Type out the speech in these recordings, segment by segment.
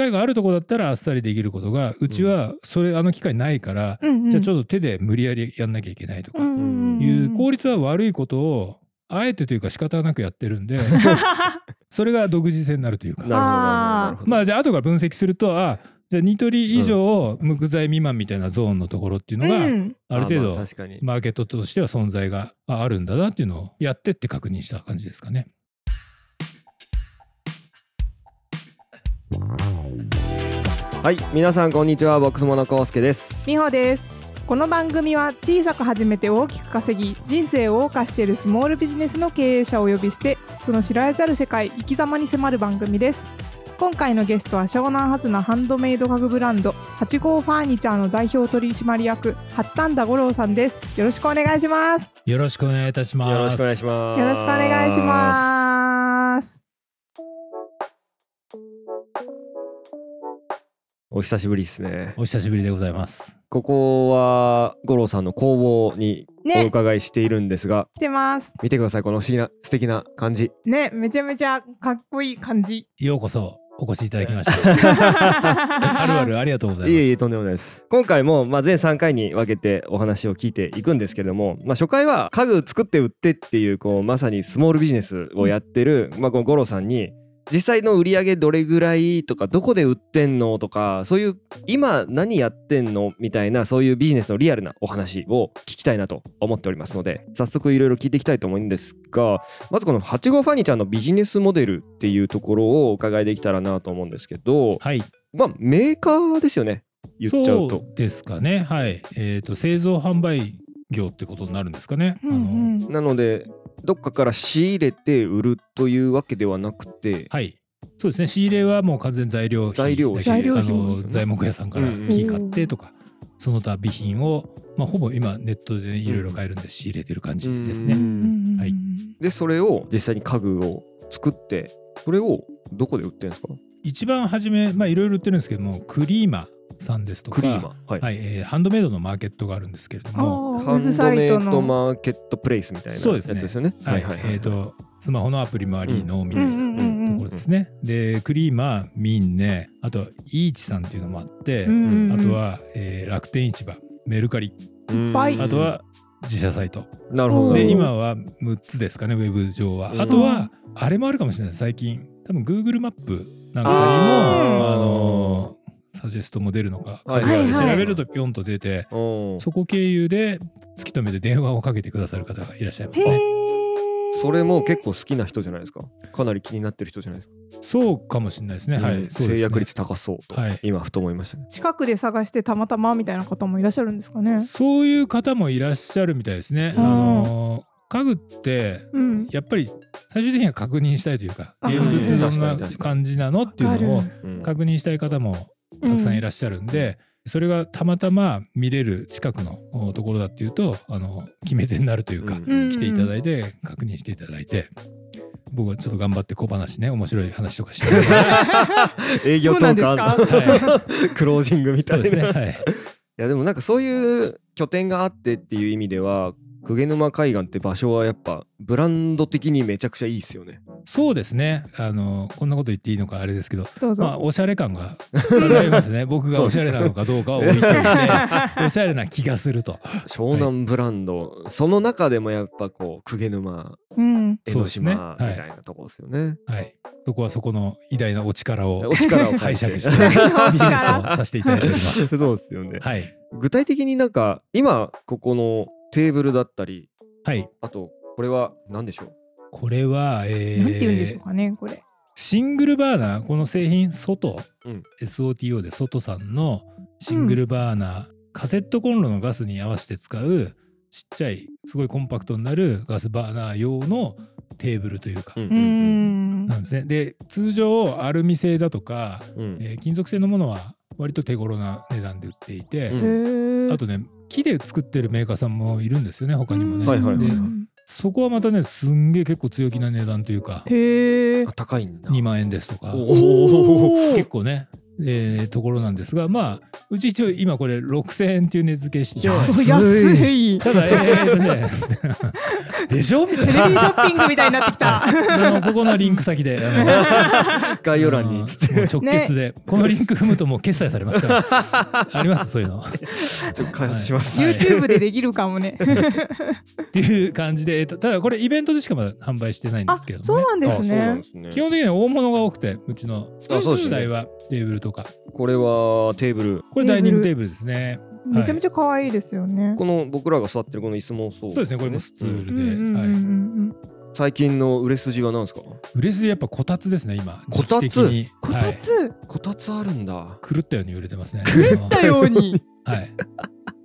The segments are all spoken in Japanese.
械があるとこだったらあっさりできることがうちはそれあの機械ないから、うんうんじゃあちょっと手で無理やりやんなきゃいけないとかいう効率は悪いことをあえてというか仕方なくやってるんで それが独自性になるというかなるほどなるほど。まあじゃあ後から分析するとあじゃあニトリ以上無垢材未満みたいなゾーンのところっていうのが、うんある程ま度確かに。マーケットとしては存在がああるんだなっていうのをやってって確認した感じですかね。はい、皆さんこんにちは。ボックスモノコウスケです。みほですこの番組は小さく始めて大きく稼ぎ人生を謳歌しているスモールビジネスの経営者をお呼びしてその知られざる世界生き様に迫る番組です今回のゲストは湘南発のハンドメイド家具ブランド8号ファーニチャーの代表取締役八丹田五郎さんですよろしくお願いしますよろしくお願いいたします。よろしくお願いします。よろしくお願いしますお久しぶりですね。お久しぶりでございます。ここは五郎さんの工房におね伺いしているんですが、来てます見てくださいこの不思議な素敵な感じ。ねめちゃめちゃかっこいい感じようこそお越しいただきました。はるばるありがとうございます。いえいえとんでもないです。今回もまあ全3回に分けてお話を聞いていくんですけれども、まあ初回は家具作って売ってっていうこうまさにスモールビジネスをやってる、まあこの五郎さんに実際の売り上げどれぐらいとかどこで売ってんのとかそういう今何やってんのみたいなそういうビジネスのリアルなお話を聞きたいなと思っておりますので早速いろいろ聞いていきたいと思うんですがまずこの8号ファニチャーのビジネスモデルっていうところをお伺いできたらなと思うんですけどはい。まあメーカーですよね言っちゃうとそうですかね。はい。えっ、と製造販売業ってことになるんですかね。うんうんなのでどっかから仕入れて売るというわけではなくてはい。そうですね。仕入れはもう完全材料費。材料費。材料費。あの材木屋さんからうんうん。木買ってとか、その他備品をまあほぼ今ネットでねいろいろ買えるんで仕入れてる感じですね。うん。はい。でそれを実際に家具を作ってそれをどこで売ってんですか？一番初めまあいろいろ売ってるんですけどもクリーマさんですとかクリーマはい、はい、えーハンドメイドのマーケットがあるんですけれども、ハンドメイサイトの。ドマーケットプレイスみたいなそうですね。やつですよね。はい、えっ、とスマホのアプリもありのみたいなうんうんうんうん。ところですね。でクリーマミンネあとはイーチさんっていうのもあって、うんうんうん。あとは、えー楽天市場メルカリ。いぱいあとは自社サイト、なるほど。でうん今は6つですかねウェブ上は、うん。あとはあれもあるかもしれない最近多分 Google マップなんかにもあのーサジェストも出るのか、はいはいはい。調べるとピョンと出てそこ経由で突き止めて電話をかけてくださる方がいらっしゃいます。へね。ー。それも結構好きな人じゃないですか？かなり気になってる人じゃないですか、そうかもしれないですね。はい、ね。制約率高そうと、はい。今ふと思いましたね近くで探してたまたまみたいな方もいらっしゃるんですかね。そういう方もいらっしゃるみたいですね。あうん。の家具ってうん。やっぱり最終的には確認したいというかあ現物どん。な感じなの？っていうのを確認したい方もたくさんいらっしゃるんで、それがたまたま見れる近くのおところだっていうとあの決め手になるというか、うん来ていただいて確認していただいて。僕はちょっと頑張って小話ね面白い話とかして 営業トークあるそうなんですは クロージングみたいな。ですねはい。いやでもなんかそういう拠点があってっていう意味では鵠沼海岸って場所はやっぱブランド的にめちゃくちゃいいっすよね。そうですね。あのこんなこと言っていいのかあれですけど。まあおしゃれ感がありますね。僕がおしゃれなのかどうかは置いといて おしゃれな気がすると。湘南ブランド、その中でもやっぱこう鵠沼うん。江ノそうですね。島みはい。たいなとこですよね。はい。そこはそこの偉大なお力をお力を借拝借して ビジネスをさせていただいております。そうですよね。はい。具体的になんか今ここのテーブルだったりはい。あとこれは何でしょう？これは、えーなんて言うんでしょうかね、これ。シングルバーナーこの製品外、うん。SOTO で外さんのシングルバーナー、カセットコンロのガスに合わせて使うちっちゃいすごいコンパクトになるガスバーナー用のテーブルというか、うんうーん。なんですね。で通常アルミ製だとか、うん。えー金属製のものは割と手頃な値段で売っていて、あとね木で作ってるメーカーさんもいるんですよね他にもね。はいはいはいそこはまたねすんげえ結構強気な値段というかへ。高いんだ。2万円ですとか。結構ね、えーところなんですがまあうち一応今これ6,000円っていう値付けして安い。安い。ただえーとね でしょ？みたいテレな。ビショッピングみたいになってきた。ここのリンク先であ 概要欄に。直結で、このリンク踏むともう決済されますから。あります？そういうの。ちょっと開発します、はい。YouTube でできるかもね。っていう感じで、えっと、ただこれイベントでしかまだ販売してないんであすけど、ね、そうなんですね。で。すね。基本的には大物が多くてうちの主体はテーブルとか。これはテーブル。これダイニングテーブルですね。めちゃめちゃ可愛いですよね。この僕らが座ってるこの椅子もそう。そうですねこれもスツールで、最近の売れ筋は何ですか？売れ筋やっぱこたつですね今。こたつ？こはい、たつ？こたつあるんだ。狂ったように売れてますね。打ったように。はい。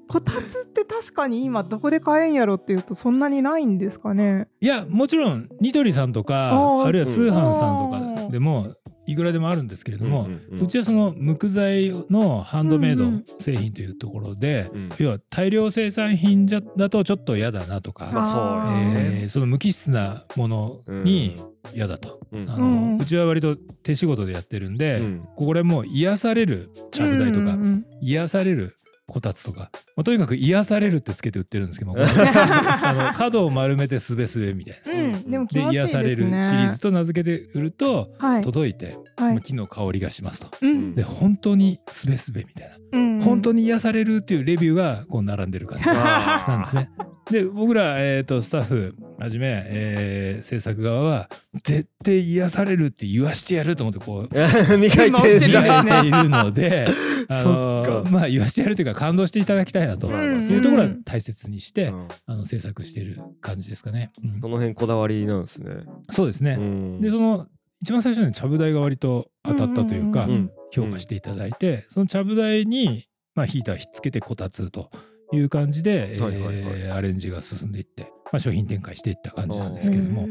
こたつって確かに今どこで買えんやろっていうとそんなにないんですかね？いやもちろんニトリさんとかあるいは通販さんとかでもいくらでもあるんですけれども、うんうんうん。うちはその無垢材のハンドメイド製品というところで、うん。要は大量生産品じゃだとちょっと嫌だなとか、えーその無機質なものに嫌だと、うん。あのうちは割と手仕事でやってるんで、うん。これも癒されるちゃぶ台とか、うんうん。癒されるこたつとか、まあ、とにかく癒されるってつけて売ってるんですけど もあの角を丸めてすべすべみたいな。うんうんで。癒されるシリーズと名付けて売るとはい届いて、はい。まあ木の香りがしますと。うん。で本当にすべすべみたいな、うん。本当に癒されるっていうレビューがこう並んでる感じ。なんですね。で僕ら、えー、とスタッフはじめ、えー制作側は絶対癒されるって言わしてやると思ってこう 磨いていているので あそのっか。まあ言わしてやるというか感動していただきたいなと、うん。そういうところは大切にして、うん。あの制作している感じですかね。うん。その辺こだわりなんですね。そうですね、うん。でその一番最初にちゃぶ台が割と当たったというか、評価していただいて、そのちゃぶ台に、まあ、ヒーターひっつけてこたつという感じで、えーアレンジが進んでいって、まあ、商品展開していった感じなんですけれども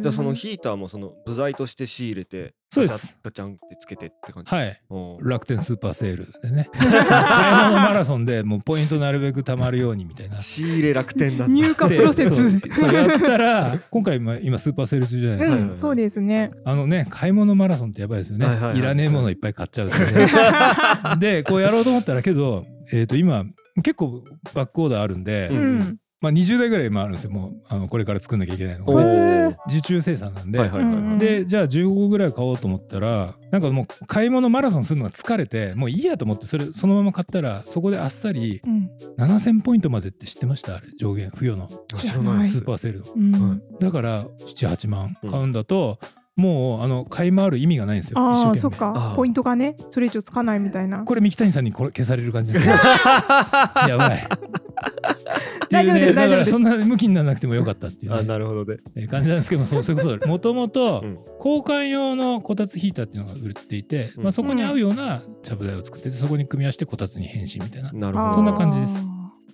じゃあそのヒーターもその部材として仕入れてそうです。ガチャンガチャンってつけてって感じ。はい。お楽天スーパーセールでね。買い物マラソンでもうポイントなるべく貯まるようにみたいな。仕入れ楽天なんだ。入荷プロセス。そう。そう。やったら今回今今スーパーセール中じゃないですか、うん、そうですね。あのね買い物マラソンってやばいですよね、はいいはいはい。らねえものいっぱい買っちゃうとね。でこうやろうと思ったらけど、えー、と今結構バックオーダーあるんで、ううんん。まあ、20台ぐらい今あるんですよ。もうあのこれから作んなきゃいけないのおが、ー。受注生産なんで、はいはいはいうんでじゃあ15個ぐらい買おうと思ったらなんかもう買い物マラソンするのが疲れてもういいやと思ってそれそのまま買ったらそこであっさりうん。7000ポイントまでって知ってました？あれ上限付与の。あ知らないです。スーパーセールの。うん。はい。だから78万買うんだと、もうあの買い回る意味がないんですよ。一ああ、そっか。ポイントがね、それ以上つかないみたいな。これ三木谷さんにこれ消される感じです。ね やばい。っていうね大丈夫です。だから大丈夫ですそんな向きにならなくてもよかったっていう、あねなるほどね。えー感じなんですけどもそうそれこそもともと うん。交換用のこたつヒーターっていうのが売っていて、うん。まあ、そこに合うようなちゃぶ台を作っててそこに組み合わせてこたつに変身みたいな。なるほど。そんな感じです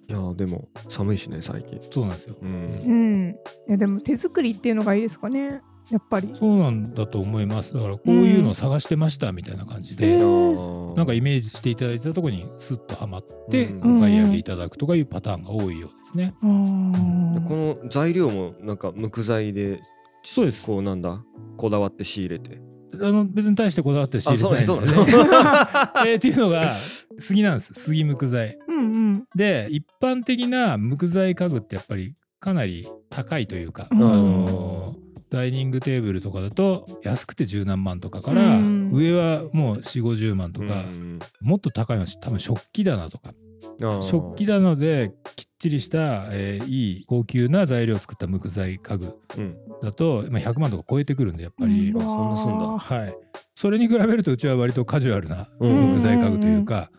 いやでも寒いしね最近。そうなんですよ、ううん。うん。いや、でも手作りっていうのがいいですかね。やっぱり。そうなんだと思います。だからこういうのを探してましたみたいな感じで、えー。なんかイメージしていただいたところにスッとはまってうん。お買い上げいただくとかいうパターンが多いようですね。あーでこの材料もなんか無垢材でそうです。こうなんだ？こだわって仕入れて。あの別に大してこだわって仕入れてないんで。すよね。あそう えーっていうのが杉なんです。杉無垢材。うんうん。で一般的な無垢材家具ってやっぱりかなり高いというか、うん。あのダイニングテーブルとかだと安くて十何万とかから、うん。上はもう4 5 0万とか、うん。もっと高いのは多分食器棚とか。食器棚できっちりした、えーいい高級な材料を作った無垢材家具うん。だと、まあ、100万とか超えてくるんでやっぱり、そんなすんだ。わはい、それに比べるとうちは割とカジュアルなうん。無垢材家具というか、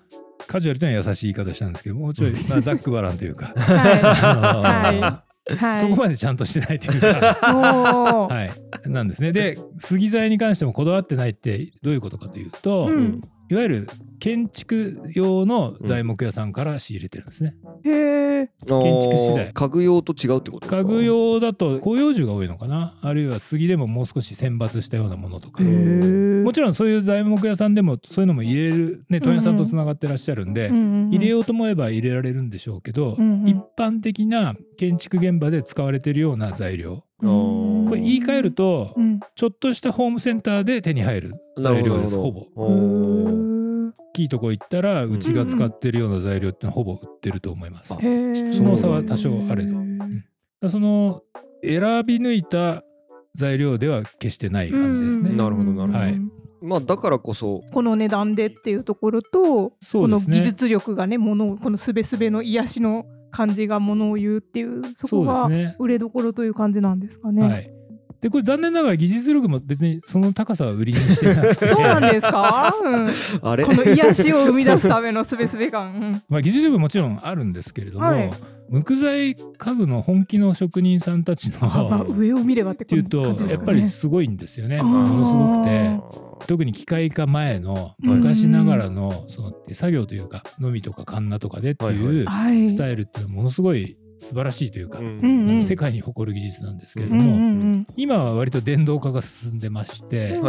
カジュアルというのは優しい言い方したんですけどもうちょい、まあ、ざっくばらんというか、ーはい。はい。そこまでちゃんとしてないというか。はい、なんですねで杉材に関してもこだわってないってどういうことかというと、うんいわゆる建築用の材木屋さんから仕入れてるんですね。へえ。建築資材。家具用と違うってことですか？家具用だと広葉樹が多いのかな？あるいは杉でももう少し選抜したようなものとか。もちろんそういう材木屋さんでもそういうのも入れるね問屋さんとつながってらっしゃるんで、入れよようと思えば入れられるんでしょうけど、うんうん。一般的な建築現場で使われてるような材料。あーこれ言い換えると、うん。ちょっとしたホームセンターで手に入る材料ですほぼ。大きいとこ行ったらうちが使ってるような材料ってのはほぼ売ってると思います。あへえ。その差は多少あれどうんその選び抜いた材料では決してない感じですね。うんなるほどなるほどはいまあだからこそこの値段でっていうところと、このそうですね技術力がねものをこのすべすべの癒しの感じがものを言うっていうそこがね。売れどころという感じなんですかね。はい。でこれ残念ながら技術力も別にその高さは売りにしてなくて そうなんですか、うん、あれ？この癒しを生み出すためのすべすべ感。うん。まあ、技術力もちろんあるんですけれども、はい。木材家具の本気の職人さんたちのあまあ、上を見ればってこっていうとの感じでやっぱりすごいんですよね。ものすごくて。特に機械化前のうん。昔ながらのその手作業というかのみとかカンナとかでっていうはい。スタイルっていうのはものすごい素晴らしいというか、うん。世界に誇る技術なんですけれどうんも、うん。今は割と電動化が進んでまして、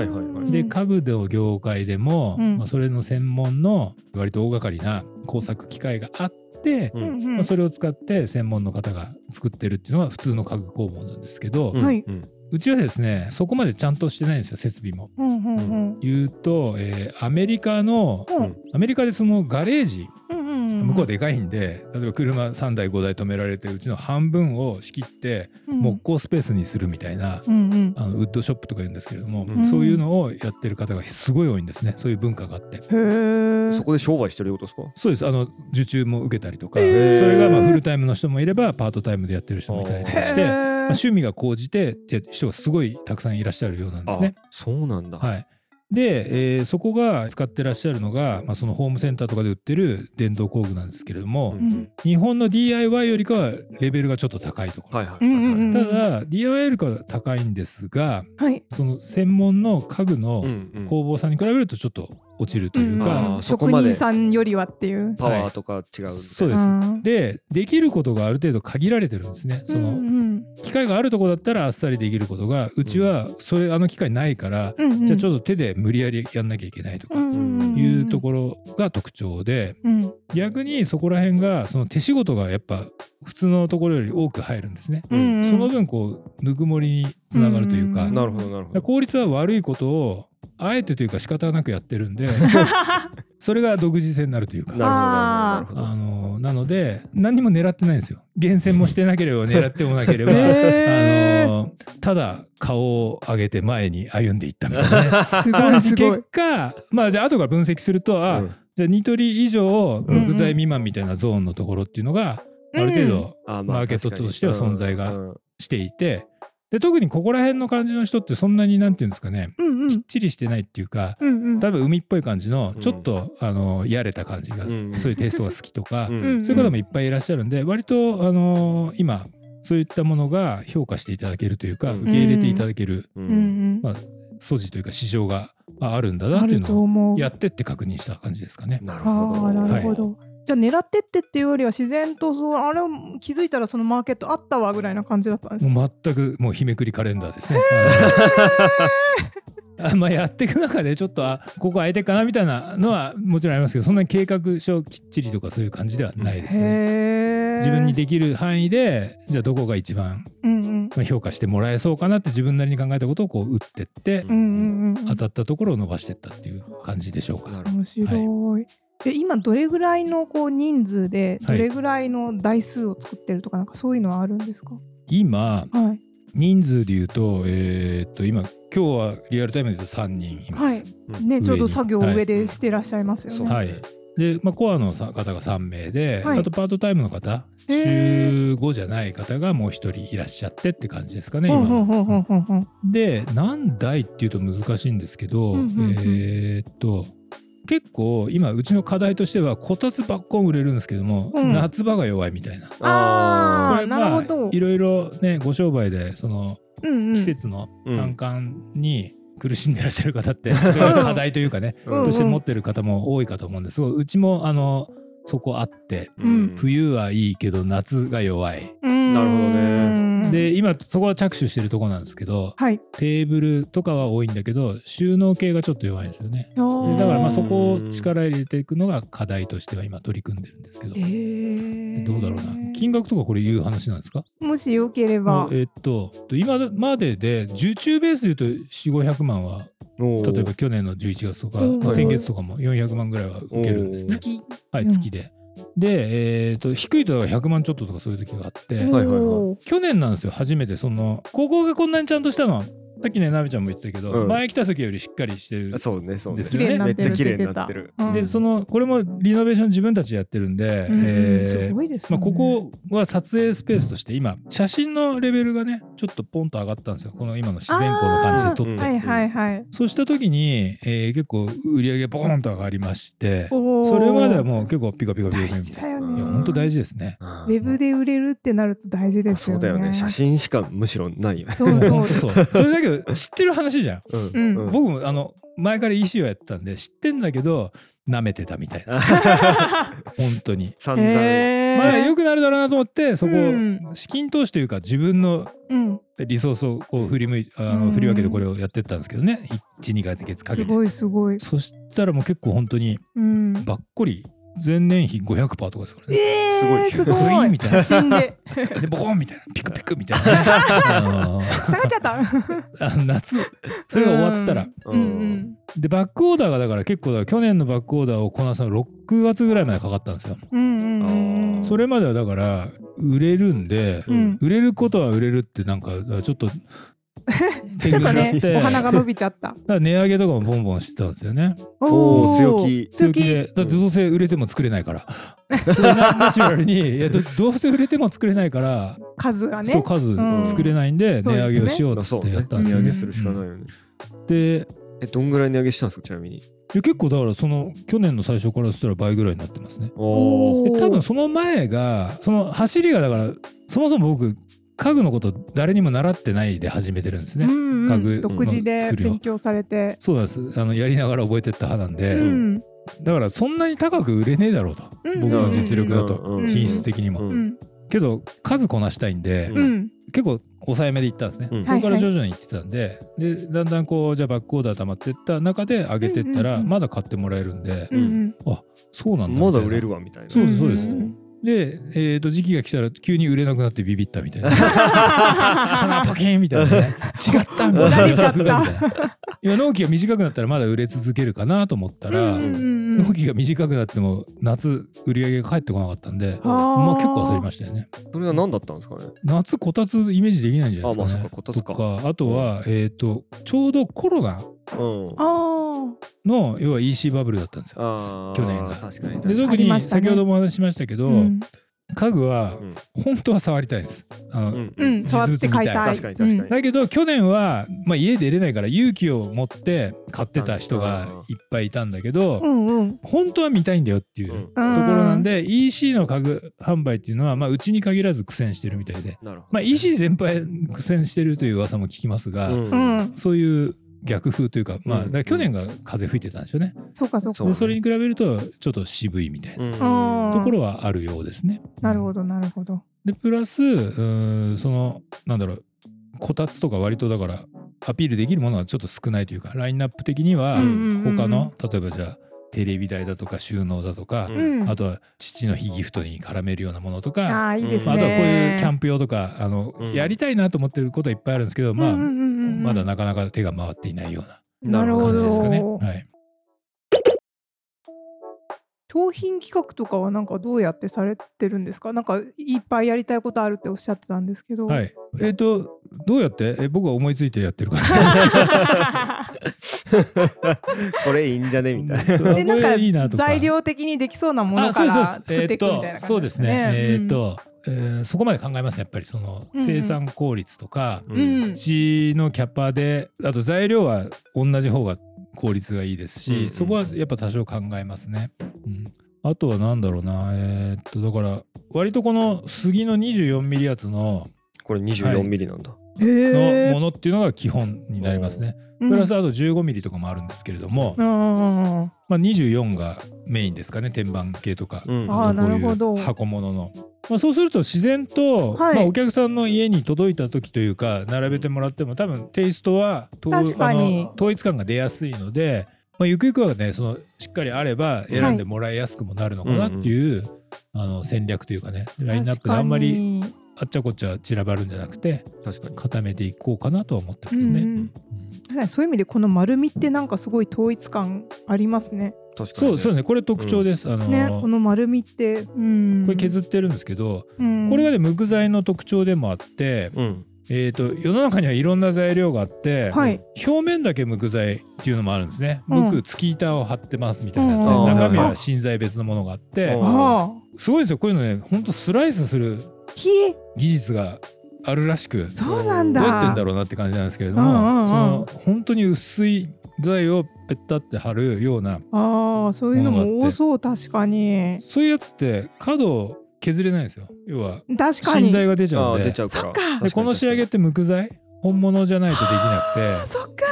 で家具の業界でも、うん。まあ、それの専門の割と大掛かりな工作機械があって、ううんんうん。まあ、それを使って専門の方が作ってるっていうのが普通の家具工房なんですけど、うん。はい。うん。うちはですねそこまでちゃんとしてないんですよ設備も。うんうんうん。言うと、えーアメリカのうん。アメリカでそのガレージ向こうはでかいんで例えば車3台5台止められてうちの半分を仕切ってうん。木工スペースにするみたいな、うんうん。あのウッドショップとか言うんですけれども、うん。そういうのをやってる方がすごい多いんですね。そういう文化があって。へえ。そこで商売してることですか？そうです。あの受注も受けたりとか、それがまあフルタイムの人もいればパートタイムでやってる人もいたりとかして、まあ、趣味が高じてって人がすごいたくさんいらっしゃるようなんですね。あそうなんだ。はい、で、えーそこが使ってらっしゃるのが、まあ、そのホームセンターとかで売ってる電動工具なんですけれども、うんうん日本の DIY よりかはレベルがちょっと高いところ。はいはいうんうんうんただ DIY よりかは高いんですがはい。その専門の家具の工房さんに比べるとちょっと落ちるというあか、ーそこまで。職人さんよりはっていう。パワーとか違うそうです。うん。でできることがある程度限られてるんですね。その、うん。うん機械があるとこだったらあっさりできることがうちはそれあの機械ないから、うんうん。じゃあちょっと手で無理やりやんなきゃいけないとかうんうんうん。いうところが特徴でうん。逆にそこら辺がその手仕事がやっぱ普通のところより多く入るんですね。うんうん。その分こうぬくもりにつながるというか,、うん。なるほどなるほど。効率は悪いことをあえてというか仕方なくやってるんで それが独自性になるというか。なあのなので何にも狙ってないんですよ。厳選もしてなければ狙ってもなければ、あのただ顔を上げて前に歩んでいったみたいなね。すごいすごい。結。果まあじゃあ後から分析するとあ、うん。じゃあニトリ以上うんうん木材未満みたいなゾーンのところっていうのがある程度あマーケットとしては存在がうん。していてで特にここら辺の感じの人ってそんなになんていうんですかねうんうん。きっちりしてないっていうかうんうん。多分海っぽい感じのうん。ちょっと、あのやれた感じが、うんそういうテイストが好きとか、うんうん。そういう方もいっぱいいらっしゃるんで割とあの今そういったものが評価していただけるというか、うん。受け入れていただけるううんうん。んまあ素地というか市場がああるんだなっていうのを。やってって確認した感じですかね。なるほど。ああなるほど。じゃあ狙ってってっていうよりは自然とそうあれを気づいたらそのマーケットあったわぐらいな感じだったんですか？もう全くもう日めくりカレンダーですね。あ まあやっていく中でちょっとあここ空いてるかなみたいなのはもちろんありますけどそんなに計画書きっちりとかそういう感じではないですね。自分にできる範囲でじゃあどこが一番うんうんまあ評価してもらえそうかなって自分なりに考えたことをこう打ってってうんうんうん当たったところを伸ばしていったっていう感じでしょうか。面白い。で今どれぐらいのこう人数でどはい。れぐらいの台数を作ってるとかなんかそういうのはあるんですか？今はい。人数で言うとえーっと今今日はリアルタイムで言うと3人います。はい。うん。ねちょうど作業を上でしてらっしゃいますよね。そう。はい。で、まあ、コアのさ方が3名で、はいあとパートタイムの方へ週5じゃない方がもう1人いらっしゃってって感じですかね今。で何台っていうと難しいんですけど、うんうんうん。えーっと結構今うちの課題としてはこたつばっこん売れるんですけども、うん。夏場が弱いみたいな。あーこれなるほど。まあいろいろねご商売でそのうんうん。季節のうん反感に苦しんでらっしゃる方って、それが課題というかね、うんとして持ってる方も多いかと思うんです。がうちもあのそこあってうん。冬はいいけど夏が弱い。うん。なるほどねで今そこは着手してるとこなんですけどはい。テーブルとかは多いんだけど収納系がちょっと弱いんですよね。でだだからまあそこを力入れていくのが課題としては今取り組んでるんですけどえー、どうだろうな金額とかこれ言う話なんですか？もしよければ。えっと今までで受注ベースで言うと4500万は例えば去年の11月とかうん先月とかも400万ぐらいは受けるんですね。月。はい、うん月で。で、えー、と低いと100万ちょっととかそういう時があって、はいはいはい。おー。去年なんですよ初めて。その高校がこんなにちゃんとしたのはさっきねなべちゃんも言ってたけど、うん。前来た時よりしっかりしてるそうね。そうねですよね。綺麗になってる。めっちゃ綺麗になってる。うん。でそのこれもリノベーション自分たちでやってるんで、うん。うんえーすごいですまあ、ここは撮影スペースとして今写真のレベルがねちょっとポンと上がったんですよ。この今の自然光の感じで撮って、う。ん。はいはいはい。そうした時に、えー結構売り上げボーンと上がりましてそれまではもう結構ピカピカピカピカ大事だよね。いや本当大事ですね。ウェブで売れるってなると大事ですよね。そうだよね。写真しかむしろないよね。そう。そう。そう。それだけど知ってる話じゃん。うん。うん。僕もあの前から EC をやってたんで知ってんだけど舐めてたみたいな。本当に。散々。まあ良くなるだろうなと思ってそこうん。資金投資というか自分のうん、リソースをこう振り向いあうん。の振り分けてこれをやってったんですけどね。12ヶ月かけて。すごいすごい。そしたらもう結構本当にうん。ばっこり前年比500%とかですからね。えすごいー、すごい。みたいな。で。でボコンみたいな。ピクピクみたいな。下がっちゃった。あの夏。それが終わったら。うん。うんでバックオーダーがだから結構去年のバックオーダーをこなすの6月ぐらいまでかかったんですよ。うんうんうんうん。それまではだから売れるんで、うん。売れることは売れるってなんかちょっと ちょっとねお花が伸びちゃった。だから値上げとかもボンボンしてたんですよね。おー。強気。強気。で。だってどうせ売れても作れないから、それナナチュラルに いやどどうせ売れても作れないから、数がね。そう数うん。作れないんで値上げをしようっつそうねってやったん値ですよね。上げするしかないよね。でえどんぐらい値上げしたんですかちなみに？で結構だからその去年の最初からそしたら倍ぐらいになってますね。多分その前がその走りがだからそもそも僕家具のこと誰にも習ってないで始めてるんですね、うんうん。家具の独自で勉強されて。そうなんです。あのやりながら覚えてった派なんで、うん。だからそんなに高く売れねえだろうと、うん。僕の実力だと、品質的にも、うん。うんけど数こなしたいんで、結構抑えめでいったんですね、うん。そこから徐々にいってたんで,、でだんだんこうじゃあバックオーダー溜まってった中で上げてったら、うんうんうん。まだ買ってもらえるんで、うん。うんそうなんだまだ売れるわみたいな。そうですそうです。んんで、えー、と時期が来たら急に売れなくなってビビったみたいな。鼻パキーンみたいなね。違ったみたいな。たいな 今納期が短くなったらまだ売れ続けるかなと思ったら、うんうんうん納期が短くなっても夏売り上げが返ってこなかったんでまあ結構焦りましたよね。それは何だったんですかね？夏こたつイメージできないんじゃないですかね。あまあそっかこたつか。とかあとは、えっ、とちょうどコロナの要は EC バブルだったんですよ。去年が。確かにで特に先ほどもお話ししましたけど、家具はに本当は触りたいです。うん。う触って買いたい。確かに確かにだけど去年は、まあ、家出れないから勇気を持って買ってた人がいっぱいいたんだけど、うんうん。本当は見たいんだよっていううん。ところなんで、EC の家具販売っていうのは、まあ、うちに限らず苦戦してるみたいで、まあ、EC 全般苦戦してるという噂も聞きますが。そういう逆風というか,、まあ、去年が風吹いてたんでしょうね。そうかそうかそれに比べるとちょっと渋いみたいなところはあるようですね。なるほどなるほど。でプラスうーんそのなんだろうこたつとか割とだからアピールできるものがちょっと少ないというかラインナップ的には他の例えばじゃあテレビ台だとか収納だとか、うんうん。あとは父の日ギフトに絡めるようなものとか、ああいいですね。まあ、あとはこういうキャンプ用とかあの、うんやりたいなと思ってることはいっぱいあるんですけど、まあ、うんうんうんうんまだなかなか手が回っていないようななるほど。感じですかね。はい、商品企画とかはなんかどうやってされてるんですか？なんかいっぱいやりたいことあるっておっしゃってたんですけど。はい、えっ、とどうやって？え僕は思いついてやってるから。これいいんじゃね？みたいなでなんかか材料的にできそうなものから作っていくみたいな感じそうですね。えっ、と、えーそこまで考えますねやっぱりその生産効率とか、うん。うちのキャパであと材料は同じ方が効率がいいですし、うんうん。そこはやっぱ多少考えますね。うん、あとはなんだろうな。えーっとだから割とこの杉の 24mm 圧のこれ24ミリなんだ。へのえものっていうのが基本になりますね。うん。プラスあと 15mm とかもあるんですけれども、うんうんうんうんまあ、24がメインですかね。天板系とか。うん。こうなるほど。いう箱物の、まあ、そうすると自然と、はい。まあ、お客さんの家に届いた時というか並べてもらっても多分テイストはと確かに。あの統一感が出やすいので、まあ、ゆくゆくはねそのしっかりあれば選んでもらいやすくもなるのかなっていう、あの戦略というかねラインナップであんまりあっちゃこっちゃ散らばるんじゃなくて確かに。固めていこうかなとは思ってますね。うん。うん。確かにそういう意味でこの丸みってなんかすごい統一感ありますね。確かにそうそうね。これ特徴です。あのねこの丸みって、うん、これ削ってるんですけど、うん。これがね無垢材の特徴でもあって、うん。えー、と世の中にはいろんな材料があって、はい。表面だけ無垢材っていうのもあるんですね。うん。無垢月板を貼ってますみたいなやつで、うん。中身あは芯材別のものがあって、すごいですよ。こういうのねほんとスライスする技術があるらしくそうなんだ。どうやってんだろうなって感じなんですけれども、うんうんうん。その本当に薄い材をペッタって貼るようなああそういうのも多そう確かにそういうやつって角を削れないんですよ要は確か芯に。材が出ちゃうんで出ちゃうからでこの仕上げって無垢材本物じゃないとできなくて、そっか。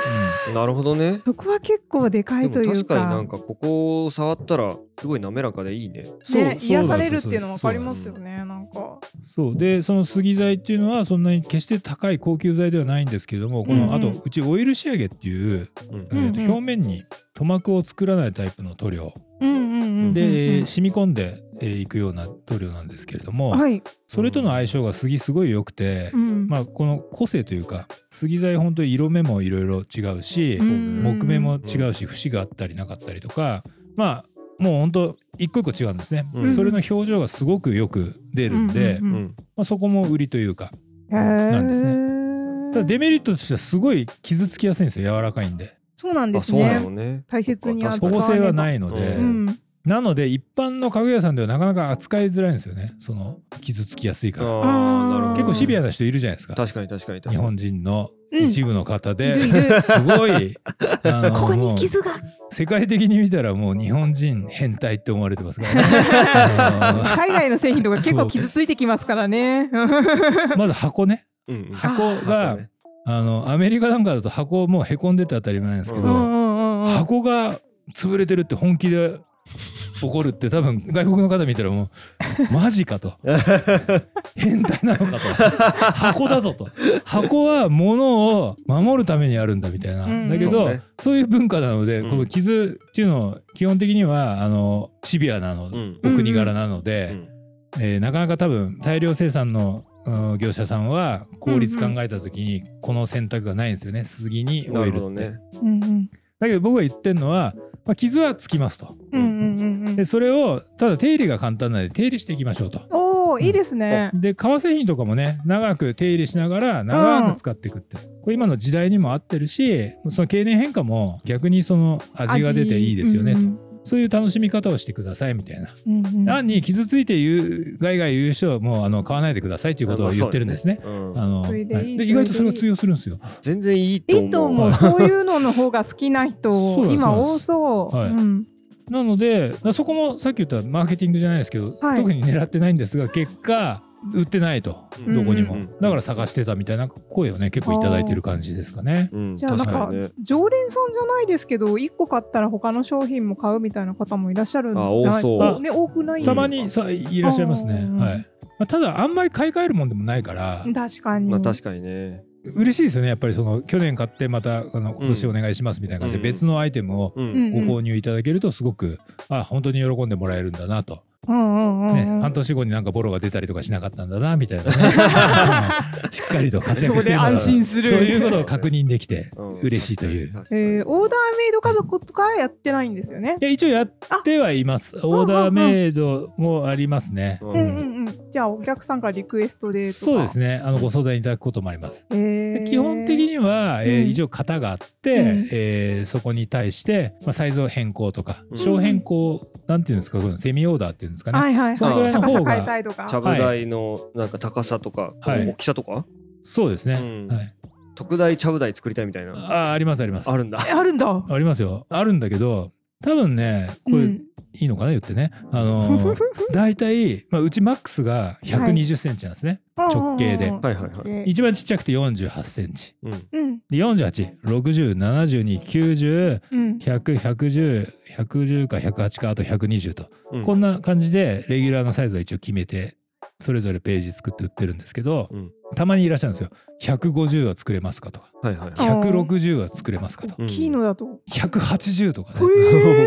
なるほどね。そこは結構でかいというか。確かになんかここを触ったらすごい滑らかでいいね。そうねそう癒されるっていうの分かりますよねなんか。そう。でその杉材っていうのはそんなに決して高い高級材ではないんですけどもこの、うんうん。あとうちオイル仕上げっていう、うん。えーとうんうん。表面に塗膜を作らないタイプの塗料。うんうんうんうん。で、染み込んでえーいくような塗料なんですけれども、はい。それとの相性が杉すごい良くて、うん。まあ、この個性というか杉材本当に色目もいろいろ違うし、うん。木目も違うし節があったりなかったりとかまあもう本当一個一個違うんですね、うん。それの表情がすごくよく出るんで、うんうんうんまあ、そこも売りというかなんですただデメリットとしてはすごい傷つきやすいんですよ。柔らかいんで。そうなんですあそうなねのね。大切にあ扱わねば保護性はないので、うんなので一般の家具屋さんではなかなか扱いづらいんですよね。その傷つきやすいから。ああなるほど。結構シビアな人いるじゃないですか。確かに確かに確かに。日本人のうん一部の方で、いるいるすごい あのここに傷が。世界的に見たらもう日本人変態って思われてますから 海外の製品とか結構傷ついてきますからね。の まず箱ね。うんうん。箱があのアメリカなんかだと箱もうへこんでて当たり前なんですけど、ううんうんうんうん。箱が潰れてるって本気で怒るって多分外国の方見たらもうマジかと。変態なのかと。箱だぞと。箱は物を守るためにあるんだみたいな、うん。だけどそうそう,、ねいう文化なので、うん。この傷っていうのを基本的にはあのシビアなの、うん。お国柄なので、うん。えーなかなか多分大量生産のうん業者さんは効率考えた時にこの選択がないんですよね。杉になオイルって。るほどね。うんうんだけど僕が言ってるのは、まあ、傷はつきますと。うんうんうんうんでそれをただ手入れが簡単なので手入れしていきましょうと。おおいいですね。で革製品とかもね長く手入れしながら長く使っていくって、これ今の時代にも合ってるしその経年変化も逆にその味が出ていいですよねと、うんそういう楽しみ方をしてくださいみたいな。うんうん単に傷ついて言うガイガイ言う人はもうあの買わないでくださいということを言ってるんですね。うんあの意外とそれが通用するんですよ。全然いいと思ういいと思う。そういうのの方が好きな人今多そう。はいうんなのでだそこもさっき言ったマーケティングじゃないですけど、はい特に狙ってないんですが結果売ってないとうん。どこにも、うんうんだから探してたみたいな声をね結構いただいてる感じですかね。うん。じゃあなんかね常連さんじゃないですけど1個買ったら他の商品も買うみたいな方もいらっしゃるんじゃないですか？ね多くないですか？たまにさいらっしゃいますね。うんはい。まあ、ただあんまり買い替えるもんでもないから。確かに。まあ確かにね。嬉しいですよねやっぱりその去年買ってまたあの今年お願いしますみたいな感じでうん。別のアイテムをご購入いただけるとすごくあ本当に喜んでもらえるんだなと、ねうん半年後になんかボロが出たりとかしなかったんだなみたいなね しっかりと活躍してるんだなそこで安心するそういうことを確認できてうん嬉しいという。えーオーダーメイド家族とかやってないんですよね？い。や一応やってはいますオーダーメイドもありますね。ううんんうんうん。じゃあお客さんからリクエストでとか。そうですねあのご相談いただくこともあります。えー。で基本的には、えーうん一応型があって、うんえーそこに対して、まあ、サイズを変更とかうん小変更、なんていうんですかこういうのセミオーダーっていうんですかね、はいはいそれぐらはいい。高さの方が。変えたいとか。ちゃぶ台のなんか高さとかはい。大きさとかそうですね、うん。はい、特大ちゃぶ台作りたいみたいな。あありますあります。あるんだ。えあるんだ。ありますよ。あるんだけど多分ねこれ、うんいいのかな言ってね。あのー 大体、まあ、うちマックスが1 2 0センチなんですね、直径で。はいはいはい。えー。一番ちっちゃくて4 8センチ。うん。うん。で48607290うん。100110か108かあと120と、うん。こんな感じでレギュラーのサイズは一応決めてそれぞれページ作って売ってるんですけど、うん。たまにいらっしゃるんですよ。150は作れますかとか。はいはいはい。あ160は作れますかと。うん大きいのだと。180とかね。へ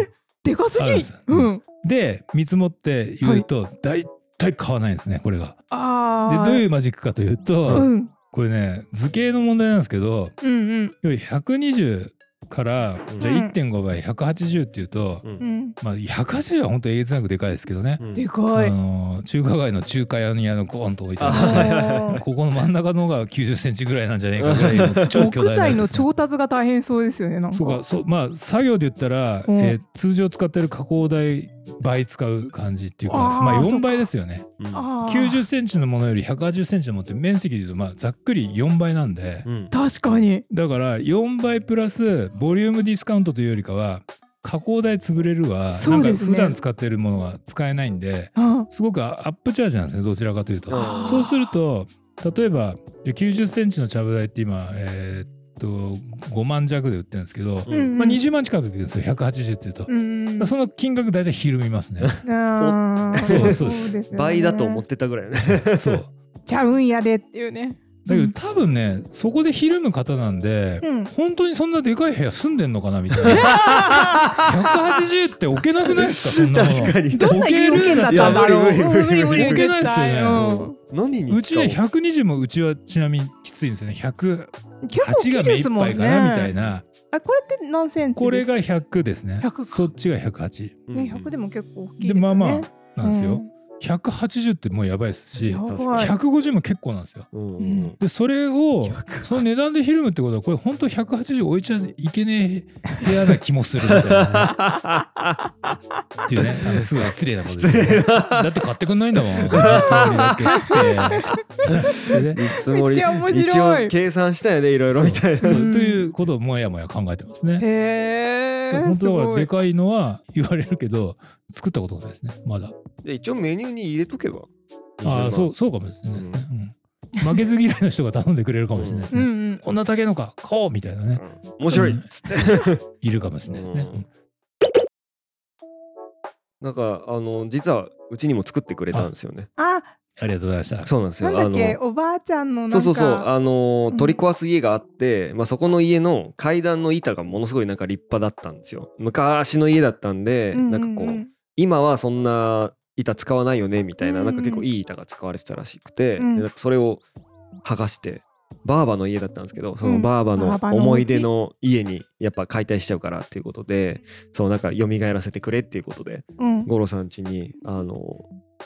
え。でかすぎ。うん。で見積もって言うと大体買わないんですねこれが。ああどういうマジックかというと、うんこれね図形の問題なんですけどうんうん要は120からうん。じゃあ1.5倍180っていうと、うん。うん。まあ180は本当えげつなくでかいですけどね、うん。でかい。あの中華街の中華屋にあのゴーンと置いてるここの真ん中のが90センチぐらいなんじゃねえかぐらいの超巨木材の調達が大変そうですよねなんか。そうかそうまあ作業で言ったら、うん。えー通常使ってる加工台倍使う感じっていうかまあ4そっか。倍ですよね。うん。あー。90センチのものより180センチのものって面積でいうとまあざっくり4倍なんで。うん確かに。だから4倍プラスボリュームディスカウントというよりかは加工代潰れるわ、そうですね。なんか普段使ってるものが使えないんであすごくアップチャージなんですねどちらかというと。そうすると例えばじゃあ90センチのちゃぶ台って今えーっと5万弱で売ってるんですけど、うんうん。まあ、20万近くいくんですよ。180っていうと。うんその金額大体ひるみますね。そうそうです。よね。倍だと思ってたぐらいね。そう。ちゃうんやでっていうねだけど多分ねそこでひるむ方なんで、うん。本当にそんなでかい部屋住んでんのかなみたいな。180って置けなくないですかそんな。確かに。どんな家置けんだったんだろう。置けないっすよね。何にう？ちね使う120もうちはちなみにきついんですよね。108結構大きいが目いっですもんね。ぱいかなみたいな。あこれって何センチですか？これが100ですね。100か。そっちが108うんね100でも結構大きいですよね。でまあまあなんですよ、180ってもうやばいですしやばい。150も結構なんですよ。うんうんでそれをその値段でひるむってことはこれ本当180置いちゃいけねえ部屋な気もするみたいな、ね、っていうねあのすごい失礼なことですだって買ってくんないんだもん。見積もりだけして一応計算したよねいろいろみたいな。ということをもやもや考えてますね。本当だからでかかいのは言われるけど作ったことないですね。まだ。で一応メニューに入れとけば。ああそうそうかもしれないですね。うん。負けず嫌いの人が頼んでくれるかもしれないですね。うん。うん。こん。な竹のか買おうみたいなね。うん。面白い。っつっているかもしれないですね。うん。なんかあの実はうちにも作ってくれたんですよね。ああ。りがとうございました。なんそうなんですよ。だっけ？あのおばあちゃんのなんか。そうそうそう。あのうん取り壊す家があって、まあ、そこの家の階段の板がものすごいなんか立派だったんですよ。昔の家だったんで、うんうんなんかこううん今はそんな板使わないよねみたいな,、うんうんなんか結構いい板が使われてたらしくて、うん。でなんかそれを剥がしてバーバの家だったんですけどそうん。のバーバの思い出の家。にやっぱ解体しちゃうからっていうことでそうなんか蘇らせてくれっていうことでうん。五郎さん家にあの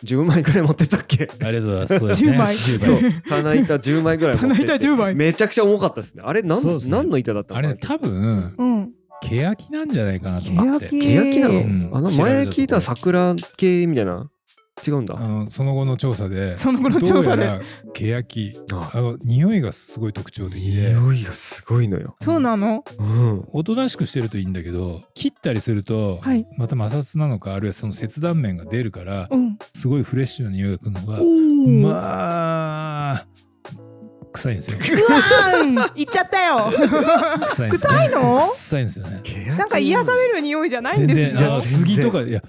10枚ぐらい持ってったっけ？ありがとうございます。そうですね10枚。10そう棚板10枚ぐらい持ってって棚板10枚。めちゃくちゃ重かったですね。あれなん何の板だったのあれね多分うん欅なんじゃないかなと思って。欅欅なの、うん。あの前聞いた桜系みたいな？違うんだ。あのその後の調査で。その後の調査で。どうやら欅あ。あの匂いがすごい特徴的で。匂いがすごいのよ、そうなの？うん、おとなしくしてるといいんだけど切ったりするとはい。また摩擦なのかあるいはその切断面が出るからうん。すごいフレッシュな匂いがくるのがまあ臭いんですよ。うわーん行っちゃったよ。臭い臭いの？臭いんですよね。なんか癒される匂いじゃないん全ですよ杉とかいや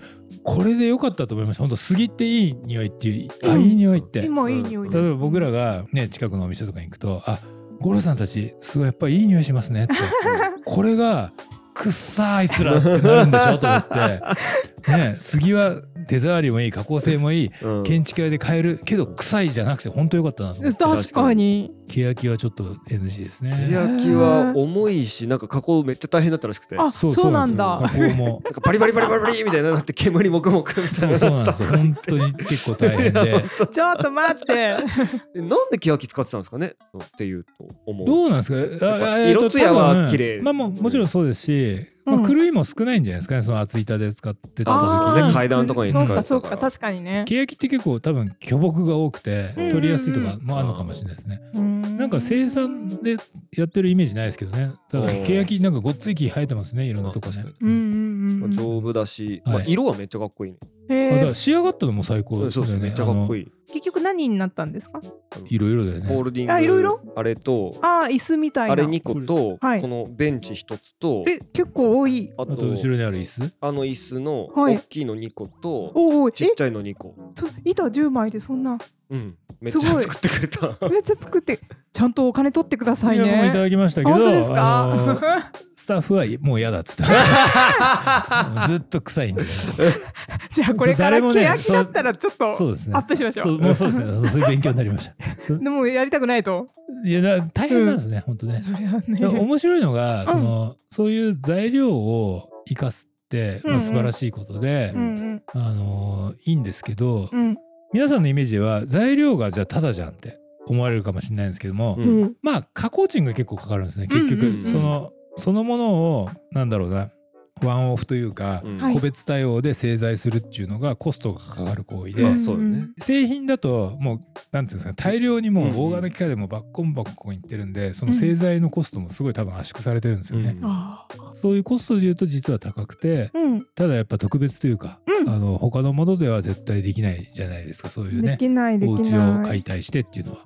これで良かったと思いました。本当杉っていい匂いっていうあいい匂いって。今いい匂い。例えば僕らがね近くのお店とかに行くとあ五郎さんたちすごいやっぱりいい匂いしますねって。これがくっさーあいつらってなるんでしょ？と思って。ね杉は手触りもいい加工性もいいうん。建築屋で買えるけど臭いじゃなくて本当良かったなと思って。確かに。欅はちょっと NG ですね。欅は重いしなんか加工めっちゃ大変だったらしくて。なあそうなんだ。そうなんですよ。加工も。んかパリパリパリパリパリみたいななって煙もくもくみたいな。そうそうなんですよ本当に結構大変で。ちょっと待って。えなんで欅使ってたんですかね？そうっていうと。思うどうなんですか？色艶は綺麗。まあももちろんそうですし、まあ、うん。狂いも少ないんじゃないですかねその厚板で使ってた時ね。階段とかに使われてたか。らそうかそうか確かにね。欅って結構多分巨木が多くてうん。取りやすいとかもあるのかもしれないですね。ななんか生産でやってるイメージないですけどね。ただうん。欅なんかごっつい木生えてますねいろんなとこね。まあ丈夫だし、まあはい。色はめっちゃかっこいいね、へー。あだから仕上がったのも最高ですよね。めっちゃかっこいい。いい結局何になったんですか？いろいろだよホーね。ルディングあいろいろあれとあー椅子みたいな。あれ2個と、はい。このベンチ1つとえ結構多い。あとあと後ろにある椅子？あの椅子のはい。大きいの2個と、おおえ？ちっちゃいの2個。そ板10枚でそんなうん。めっちゃ作ってくれた。めっちゃ作ってちゃんとお金取ってくださいいやもういたねだきましたけど本当ですあのかスタッフはもう嫌だっつって ずっと臭いんで。じゃあこれから誰もね欅だったらちょっとそうですね。アップしましょそううもうそうですね。そうそういう勉強になりました。でもやりたくないと。いやだ大変なんですね、本当ね。ね。面白いのが、ん。そのそういう材料を生かすって、まあ、うんうん。素晴らしいことで、うんあのいいんですけど、うんうん皆さんのイメージでは材料がじゃあただじゃんって思われるかもしれないんですけども、うん。うん。まあ加工賃が結構かかるんですね結局、うんうん。うんそのそのものをなんだろうなワンオフというか、個別対応で製材するっていうのがコストがかかる行為で、まあそうよね。製品だともうなんていうんですかね大量にもううん大型機械でもバッコンバッコンいってるんでその製材のコストもすごい多分圧縮されてるんですよね、うん。あそういうコストで言うと実は高くてーうん。ただやっぱ特別というか、うん。あの他のものでは絶対できないじゃないですかそういうでねきないできお家を解体してっていうのは。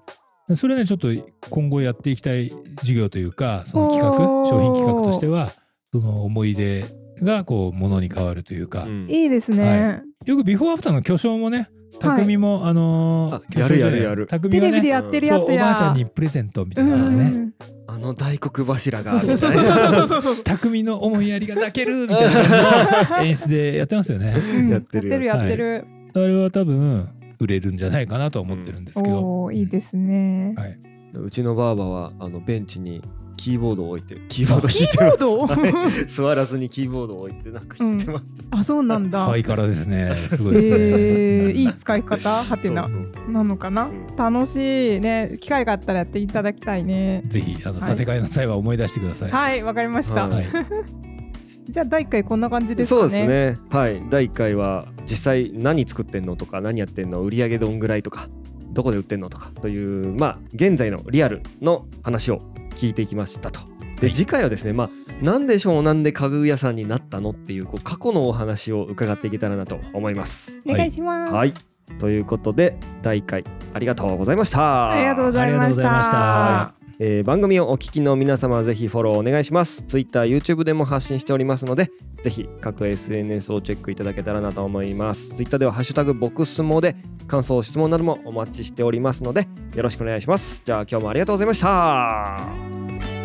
それねちょっと今後やっていきたい事業というかその企画商品企画としてはその思い出がこうものに変わるというか、うん。いいですね。よくビフォーアフターの巨匠もね匠も、あのーあ巨匠じゃないやる。やるやるテレ匠がねビでやってるやつそうおばあちゃやんにプレゼントみたういな感じでね、んあの大黒柱がそう匠の思いやりが泣けるみたいな演出でやってますよねうんやってるよやってるやってるあれは多分売れるんじゃないかなとは思ってるんですけど、おーいいですねはいうちのばあばはあのベンチにキーボードを置いてキーボード弾いキてます。ーボード？はい。座らずにキーボードを置いてなんか弾いてます、あそうなんだ。ハイカラですね。すごいですね、えー。いい使い方はてななのかな？うん。楽しいね。機会があったらやっていただきたいね。ぜひあのはい。査定会の際は思い出してください。はいわかりました、はい。は いじゃあ第1回こんな感じですかね。そうですね。はい。第1回は実際何作ってんのとか何やってんの売り上げどんぐらいとかどこで売ってんのとかというまあ現在のリアルの話を聞いていきましたと。で、はい。次回はですねまあなんで湘南で家具屋さんになったの？っていうこう過去のお話を伺っていけたらなと思います。お願いします、はい。ということで第1回ありがとうございました。ありがとうございましたえー番組をお聞きの皆様ぜひフォローお願いします。Twitter、YouTube でも発信しておりますのでぜひ各 SNS をチェックいただけたらなと思います。Twitter ではハッシュタグボクスモで感想質問などもお待ちしておりますのでよろしくお願いします。じゃあ今日もありがとうございました。